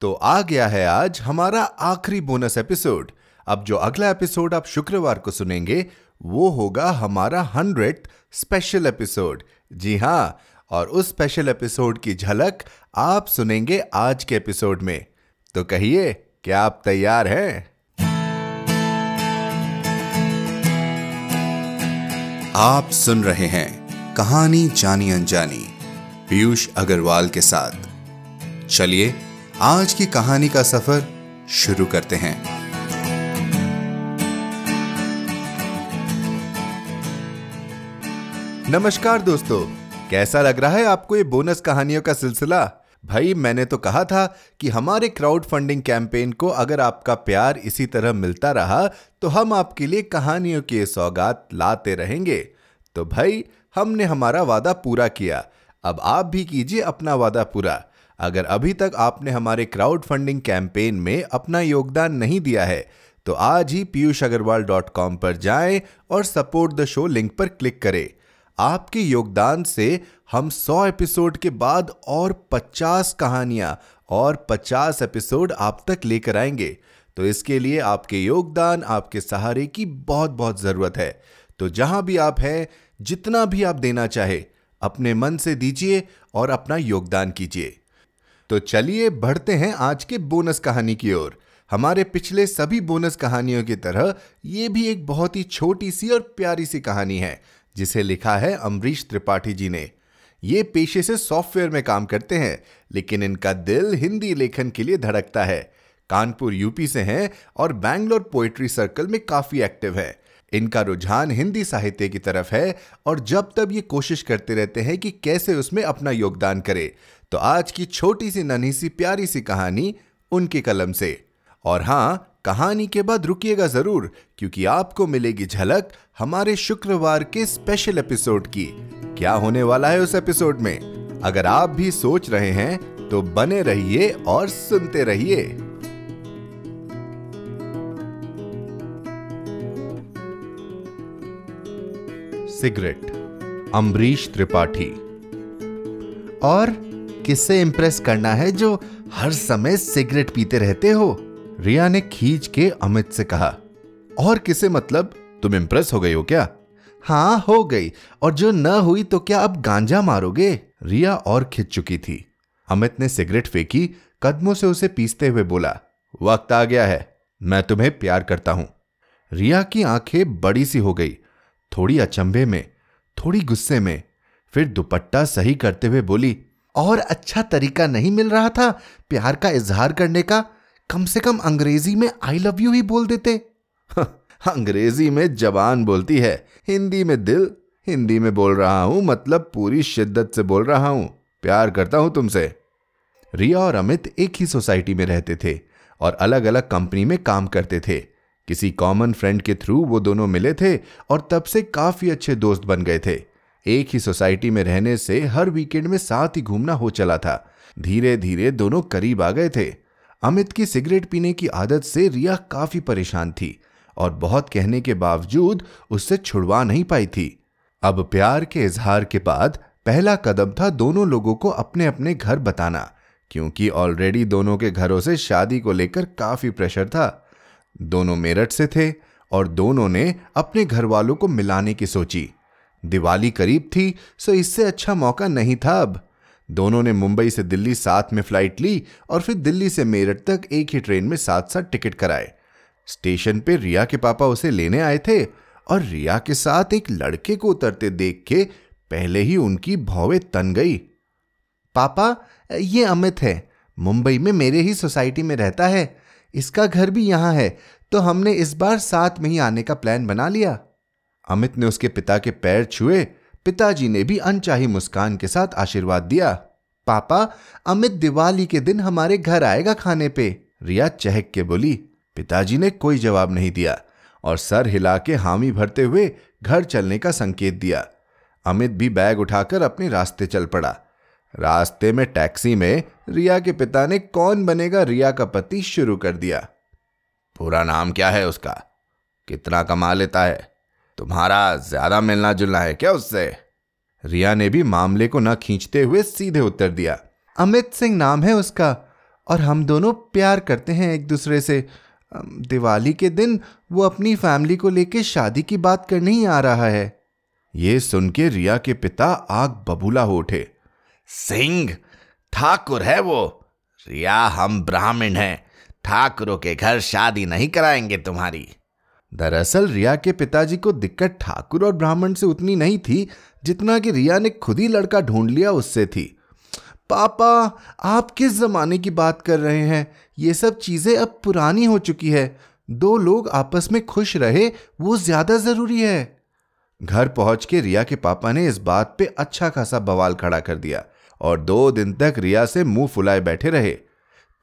तो आ गया है आज हमारा आखिरी बोनस एपिसोड। अब जो अगला एपिसोड आप शुक्रवार को सुनेंगे, वो होगा हमारा हंड्रेड स्पेशल एपिसोड। जी हाँ, और उस स्पेशल एपिसोड की झलक आप सुनेंगे आज के एपिसोड में। तो कहिए, क्या आप तैयार हैं? आप सुन रहे हैं कहानी जानी अनजानी पीयूष अग्रवाल के साथ। चलिए आज की कहानी का सफ़र शुरू करते हैं। नमस्कार दोस्तों, कैसा लग रहा है आपको ये बोनस कहानियों का सिलसिला? भाई, मैंने तो कहा था कि हमारे क्राउड फंडिंग कैंपेन को अगर आपका प्यार इसी तरह मिलता रहा तो हम आपके लिए कहानियों की सौगात लाते रहेंगे। तो भाई, हमने हमारा वादा पूरा किया। अब आप भी कीजिए अपना वादा पूरा। अगर अभी तक आपने हमारे क्राउड फंडिंग कैंपेन में अपना योगदान नहीं दिया है तो आज ही पीयूष अग्रवाल डॉट कॉम पर जाएँ और सपोर्ट द शो लिंक पर क्लिक करें। आपके योगदान से हम 100 एपिसोड के बाद और 50 कहानियाँ और 50 एपिसोड आप तक लेकर आएँगे। तो इसके लिए आपके योगदान, आपके सहारे की बहुत बहुत ज़रूरत है। तो जहाँ भी आप हैं, जितना भी आप देना चाहे, अपने मन से दीजिए और अपना योगदान कीजिए। तो चलिए बढ़ते हैं आज के बोनस कहानी की ओर। हमारे पिछले सभी बोनस कहानियों की तरह, ये भी एक बहुत ही छोटी सी और प्यारी सी कहानी है, जिसे लिखा है अमरीश त्रिपाठी जी ने। ये पेशे से सॉफ्टवेयर में काम करते हैं, लेकिन इनका दिल हिंदी लेखन के लिए धड़कता है। कानपुर यूपी से हैं और बैंगलोर पोएट्री सर्कल में काफ़ी एक्टिव है। इनका रुझान हिंदी साहित्य की तरफ़ है और जब तब ये कोशिश करते रहते हैं कि कैसे उसमें अपना योगदान करे तो आज की छोटी सी नन्ही सी प्यारी सी कहानी उनके कलम से। और हाँ, कहानी के बाद रुकिएगा ज़रूर, क्योंकि आपको मिलेगी झलक हमारे शुक्रवार के स्पेशल एपिसोड की। क्या होने वाला है उस एपिसोड में? अगर आप भी सोच रहे हैं तो बने रहिए और सुनते रहिए। सिगरेट, अम्बरीश त्रिपाठी। और किससे इंप्रेस करना है जो हर समय सिगरेट पीते रहते हो? रिया ने खींच के अमित से कहा, और किसे मतलब? तुम इंप्रेस हो गई हो क्या? हाँ हो गई। और जो न हुई तो क्या अब गांजा मारोगे? रिया और खिंच चुकी थी। अमित ने सिगरेट फेंकी, कदमों से उसे पीसते हुए बोला, वक्त आ गया है, मैं तुम्हें प्यार करता हूँ। रिया की आँखें बड़ी सी हो गई, थोड़ी अचंभे में, थोड़ी गुस्से में, फिर दुपट्टा सही करते हुए बोली और अच्छा तरीका नहीं मिल रहा था प्यार का इजहार करने का। कम से कम अंग्रेज़ी में आई लव यू ही बोल देते। अंग्रेज़ी में जबान बोलती है। हिंदी में दिल, हिंदी में बोल रहा हूँ मतलब पूरी शिद्दत से बोल रहा हूँ। प्यार करता हूँ तुमसे। रिया और अमित एक ही सोसाइटी में रहते थे और अलग अलग कंपनी में काम करते थे। किसी कॉमन फ्रेंड के थ्रू वो दोनों मिले थे और तब से काफ़ी अच्छे दोस्त बन गए थे। एक ही सोसाइटी में रहने से हर वीकेंड में साथ ही घूमना हो चला था। धीरे धीरे दोनों करीब आ गए थे। अमित की सिगरेट पीने की आदत से रिया काफ़ी परेशान थी और बहुत कहने के बावजूद उससे छुड़वा नहीं पाई थी। अब प्यार के इजहार के बाद पहला कदम था दोनों लोगों को अपने अपने घर बताना, क्योंकि ऑलरेडी दोनों के घरों से शादी को लेकर काफ़ी प्रेशर था। दोनों मेरठ से थे और दोनों ने अपने घर वालों को मिलाने की सोची। दिवाली करीब थी, सो इससे अच्छा मौका नहीं था अब। दोनों ने मुंबई से दिल्ली साथ में फ़्लाइट ली और फिर दिल्ली से मेरठ तक एक ही ट्रेन में साथ साथ टिकट कराए। स्टेशन पे रिया के पापा उसे लेने आए थे और रिया के साथ एक लड़के को उतरते देख के पहले ही उनकी भौवे तन गई। पापा, ये अमित है। मुंबई में मेरे ही सोसाइटी में रहता है। इसका घर भी यहाँ है तो हमने इस बार साथ में ही आने का प्लान बना लिया। अमित ने उसके पिता के पैर छुए, पिताजी ने भी अनचाही मुस्कान के साथ आशीर्वाद दिया। पापा, अमित दिवाली के दिन हमारे घर आएगा खाने पे। रिया चहक के बोली, पिताजी ने कोई जवाब नहीं दिया और सर हिला के हामी भरते हुए घर चलने का संकेत दिया। अमित भी बैग उठाकर अपने रास्ते चल पड़ा। रास्ते में टैक्सी में रिया के पिता ने कौन बनेगा रिया का पति शुरू कर दिया। पूरा नाम क्या है उसका? कितना कमा लेता है? तुम्हारा ज़्यादा मिलना जुलना है क्या उससे? रिया ने भी मामले को न खींचते हुए सीधे उत्तर दिया। अमित सिंह नाम है उसका, और हम दोनों प्यार करते हैं एक दूसरे से। दिवाली के दिन वो अपनी फैमिली को लेके शादी की बात करने ही आ रहा है। ये सुन के रिया के पिता आग बबूला हो उठे। सिंह, ठाकुर है वो। रिया, हम ब्राह्मण हैं। ठाकुरों के घर शादी नहीं कराएँगे तुम्हारी। दरअसल रिया के पिताजी को दिक्कत ठाकुर और ब्राह्मण से उतनी नहीं थी जितना कि रिया ने खुद ही लड़का ढूंढ लिया उससे थी। पापा, आप किस जमाने की बात कर रहे हैं? ये सब चीज़ें अब पुरानी हो चुकी है। दो लोग आपस में खुश रहे, वो ज़्यादा ज़रूरी है। घर पहुँच के रिया के पापा ने इस बात पे अच्छा खासा बवाल खड़ा कर दिया और दो दिन तक रिया से मुँह फुलाए बैठे रहे।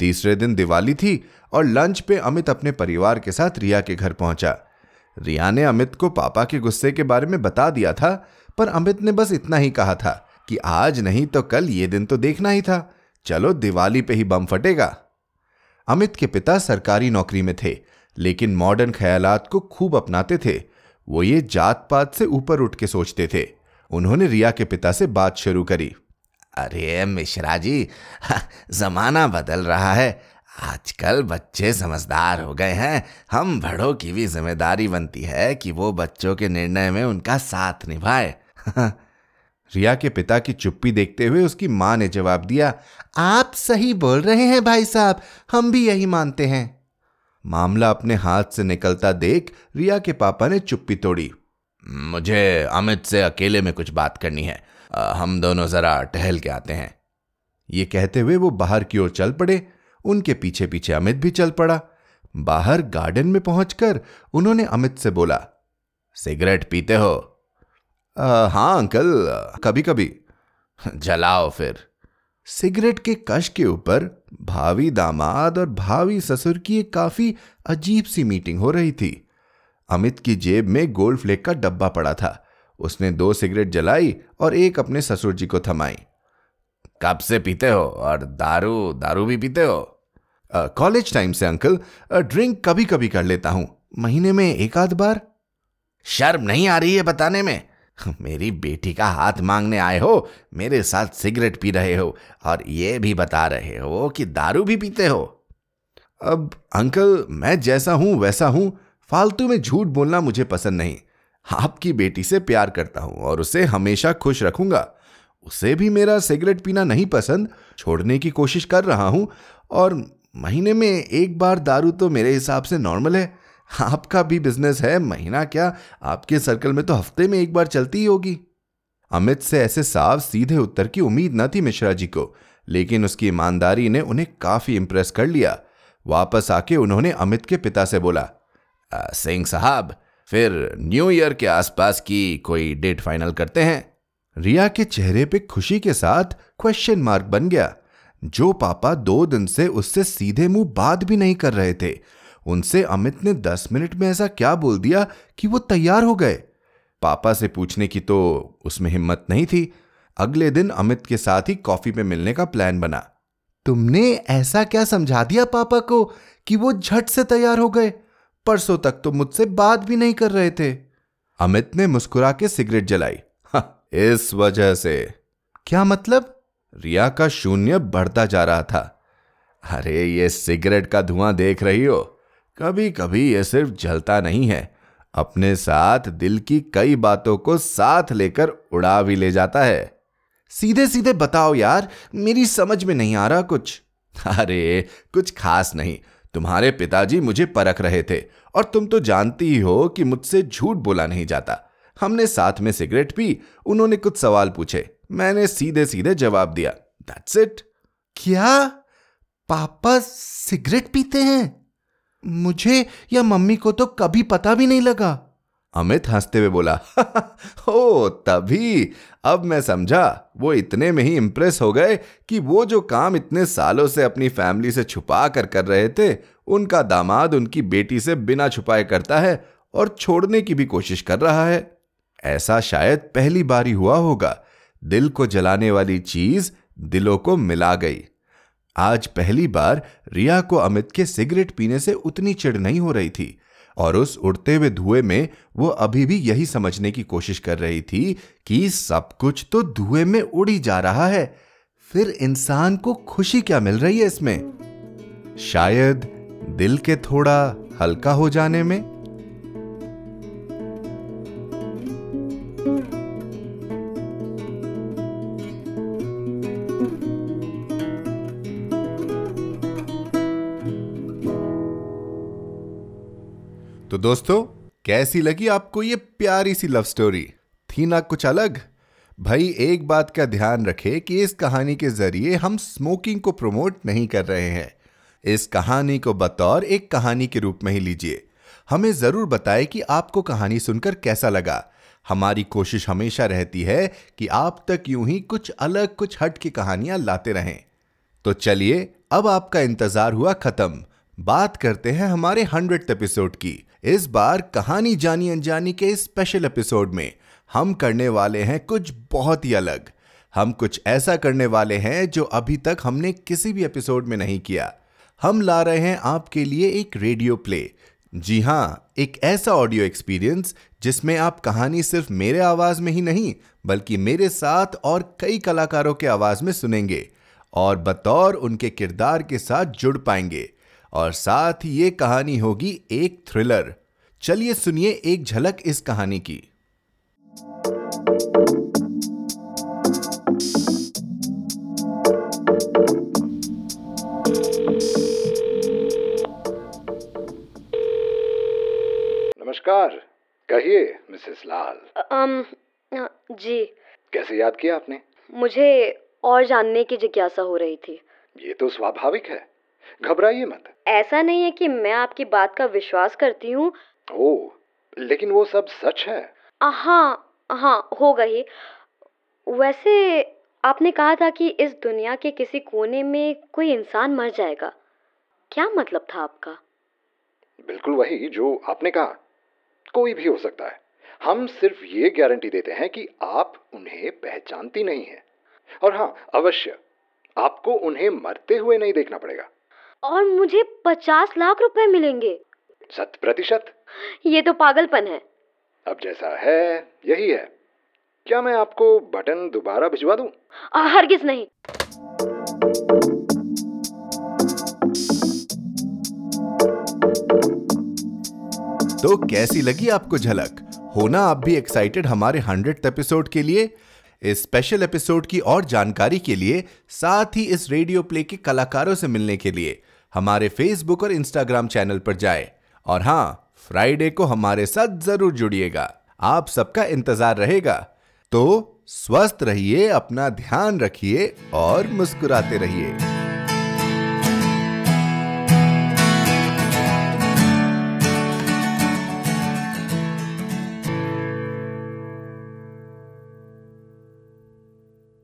तीसरे दिन दिवाली थी और लंच पे अमित अपने परिवार के साथ रिया के घर पहुँचा। रिया ने अमित को पापा के गुस्से के बारे में बता दिया था, पर अमित ने बस इतना ही कहा था कि आज नहीं तो कल ये दिन तो देखना ही था। चलो दिवाली पे ही बम फटेगा। अमित के पिता सरकारी नौकरी में थे, लेकिन मॉडर्न ख्यालात को खूब अपनाते थे। वो ये जात पात से ऊपर उठ के सोचते थे। उन्होंने रिया के पिता से बात शुरू करी। अरे मिश्रा जी, जमाना बदल रहा है। आजकल बच्चे समझदार हो गए हैं। हम बड़ों की भी ज़िम्मेदारी बनती है कि वो बच्चों के निर्णय में उनका साथ निभाए। रिया के पिता की चुप्पी देखते हुए उसकी माँ ने जवाब दिया, आप सही बोल रहे हैं भाई साहब, हम भी यही मानते हैं। मामला अपने हाथ से निकलता देख रिया के पापा ने चुप्पी तोड़ी। मुझे अमित से अकेले में कुछ बात करनी है। हम दोनों जरा टहल के आते हैं। ये कहते हुए वो बाहर की ओर चल पड़े। उनके पीछे पीछे अमित भी चल पड़ा। बाहर गार्डन में पहुंचकर उन्होंने अमित से बोला सिगरेट पीते हो? "आ, हाँ अंकल कभी कभी जलाओ फिर। सिगरेट के कश के ऊपर भावी दामाद और भावी ससुर की एक काफ़ी अजीब सी मीटिंग हो रही थी। अमित की जेब में गोल्ड फ्लेक का डब्बा पड़ा था। उसने दो सिगरेट जलाई और एक अपने ससुर जी को थमाई। कब से पीते हो? और दारू दारू भी पीते हो? "अ, कॉलेज टाइम से अंकल ड्रिंक कभी कभी कर लेता हूँ। महीने में एक आध बार। शर्म नहीं आ रही है बताने में। मेरी बेटी का हाथ मांगने आए हो मेरे साथ सिगरेट पी रहे हो और ये भी बता रहे हो कि दारू भी पीते हो। अब अंकल मैं जैसा हूँ वैसा हूँ। फालतू में झूठ बोलना मुझे पसंद नहीं। आपकी बेटी से प्यार करता हूँ और उसे हमेशा खुश रखूँगा। उसे भी मेरा सिगरेट पीना नहीं पसंद, छोड़ने की कोशिश कर रहा हूँ और महीने में एक बार दारू तो मेरे हिसाब से नॉर्मल है। आपका भी बिज़नेस है, महीना क्या आपके सर्कल में तो हफ़्ते में एक बार चलती ही होगी। अमित से ऐसे साफ़ सीधे उत्तर की उम्मीद न थी मिश्रा जी को, लेकिन उसकी ईमानदारी ने उन्हें काफ़ी इंप्रेस कर लिया। वापस आके उन्होंने अमित के पिता से बोला सिंह साहब फिर न्यू ईयर के आसपास की कोई डेट फाइनल करते हैं। रिया के चेहरे पे खुशी के साथ क्वेश्चन मार्क बन गया। जो पापा दो दिन से उससे सीधे मुँह बात भी नहीं कर रहे थे। उनसे अमित ने दस मिनट में ऐसा क्या बोल दिया कि वो तैयार हो गए। पापा से पूछने की तो उसमें हिम्मत नहीं थी। अगले दिन अमित के साथ ही कॉफ़ी पे मिलने का प्लान बना। तुमने ऐसा क्या समझा दिया पापा को कि वो झट से तैयार हो गए? परसों तक तो मुझसे बात भी नहीं कर रहे थे। अमित ने मुस्कुरा के सिगरेट जलाई। "हाँ, इस वजह से। क्या मतलब? रिया का शून्य बढ़ता जा रहा था। अरे ये सिगरेट का धुआँ देख रही हो? कभी कभी ये सिर्फ़ जलता नहीं है। अपने साथ दिल की कई बातों को साथ लेकर उड़ा भी ले जाता है। सीधे सीधे बताओ यार मेरी समझ में नहीं आ रहा कुछ। अरे कुछ खास नहीं। तुम्हारे पिताजी मुझे परख रहे थे, और तुम तो जानती ही हो कि मुझसे झूठ बोला नहीं जाता। हमने साथ में सिगरेट पी, उन्होंने कुछ सवाल पूछे। मैंने सीधे सीधे जवाब दिया दैट्स इट क्या? पापा सिगरेट पीते हैं? मुझे या मम्मी को तो कभी पता भी नहीं लगा। अमित हँसते हुए बोला ओ तभी। अब मैं समझा, वो इतने में ही इंप्रेस हो गए कि वो जो काम इतने सालों से अपनी फैमिली से छुपा कर कर रहे थे, उनका दामाद उनकी बेटी से बिना छुपाए करता है और छोड़ने की भी कोशिश कर रहा है। ऐसा शायद पहली बार ही हुआ होगा। दिल को जलाने वाली चीज़ दिलों को मिला गई। आज पहली बार रिया को अमित के सिगरेट पीने से उतनी चिड़ नहीं हो रही थी। और उस उड़ते हुए धुएँ में वो अभी भी यही समझने की कोशिश कर रही थी कि सब कुछ तो धुएँ में उड़ी जा रहा है। फिर इंसान को खुशी क्या मिल रही है इसमें? शायद दिल के थोड़ा हल्का हो जाने में? तो दोस्तों, कैसी लगी आपको ये प्यारी सी लव स्टोरी थी ना कुछ अलग? भाई, एक बात का ध्यान रखें कि इस कहानी के ज़रिए हम स्मोकिंग को प्रमोट नहीं कर रहे हैं। इस कहानी को बतौर एक कहानी के रूप में ही लीजिए। हमें ज़रूर बताएँ कि आपको कहानी सुनकर कैसा लगा। हमारी कोशिश हमेशा रहती है कि आप तक यूँ ही कुछ अलग, कुछ हट की कहानियाँ लाते रहें। तो चलिए, अब आपका इंतज़ार हुआ खत्म। बात करते हैं हमारे हंड्रेड एपिसोड की। इस बार कहानी जानी अनजानी के स्पेशल एपिसोड में हम करने वाले हैं कुछ बहुत ही अलग। हम कुछ ऐसा करने वाले हैं जो अभी तक हमने किसी भी एपिसोड में नहीं किया। हम ला रहे हैं आपके लिए एक रेडियो प्ले जी हाँ एक ऐसा ऑडियो एक्सपीरियंस जिसमें आप कहानी सिर्फ़ मेरे आवाज़ में ही नहीं, बल्कि मेरे साथ और कई कलाकारों के आवाज़ में सुनेंगे और बतौर उनके किरदार के साथ जुड़ पाएँगे। और साथ ही ये कहानी होगी एक थ्रिलर चलिए सुनिए एक झलक इस कहानी की। नमस्कार कहिए मिसेस लाल। अम जी। कैसे याद किया आपने? मुझे और जानने की जिज्ञासा हो रही थी। ये तो स्वाभाविक है। घबराइए मत। ऐसा नहीं है कि मैं आपकी बात का विश्वास करती हूँ। ओ लेकिन वो सब सच है। हाँ हाँ होगा ही। वैसे आपने कहा था कि इस दुनिया के किसी कोने में कोई इंसान मर जाएगा। क्या मतलब था आपका? बिल्कुल वही जो आपने कहा। कोई भी हो सकता है। हम सिर्फ़ ये गारंटी देते हैं कि आप उन्हें पहचानती नहीं हैं। और हाँ अवश्य आपको उन्हें मरते हुए नहीं देखना पड़ेगा। और मुझे पचास लाख रुपए मिलेंगे। शत प्रतिशत। ये तो पागलपन है। अब जैसा है यही है। क्या मैं आपको बटन दोबारा भिजवा दूँ? हरगिज नहीं। तो कैसी लगी आपको झलक? होना आप भी एक्साइटेड हमारे हंड्रेड एपिसोड के लिए। इस स्पेशल एपिसोड की और जानकारी के लिए साथ ही इस रेडियो प्ले के कलाकारों से मिलने के लिए। हमारे फेसबुक और इंस्टाग्राम चैनल पर जाए। और हाँ फ्राइडे को हमारे साथ ज़रूर जुड़िएगा। आप सबका इंतज़ार रहेगा। तो स्वस्थ रहिए, अपना ध्यान रखिए और मुस्कुराते रहिए।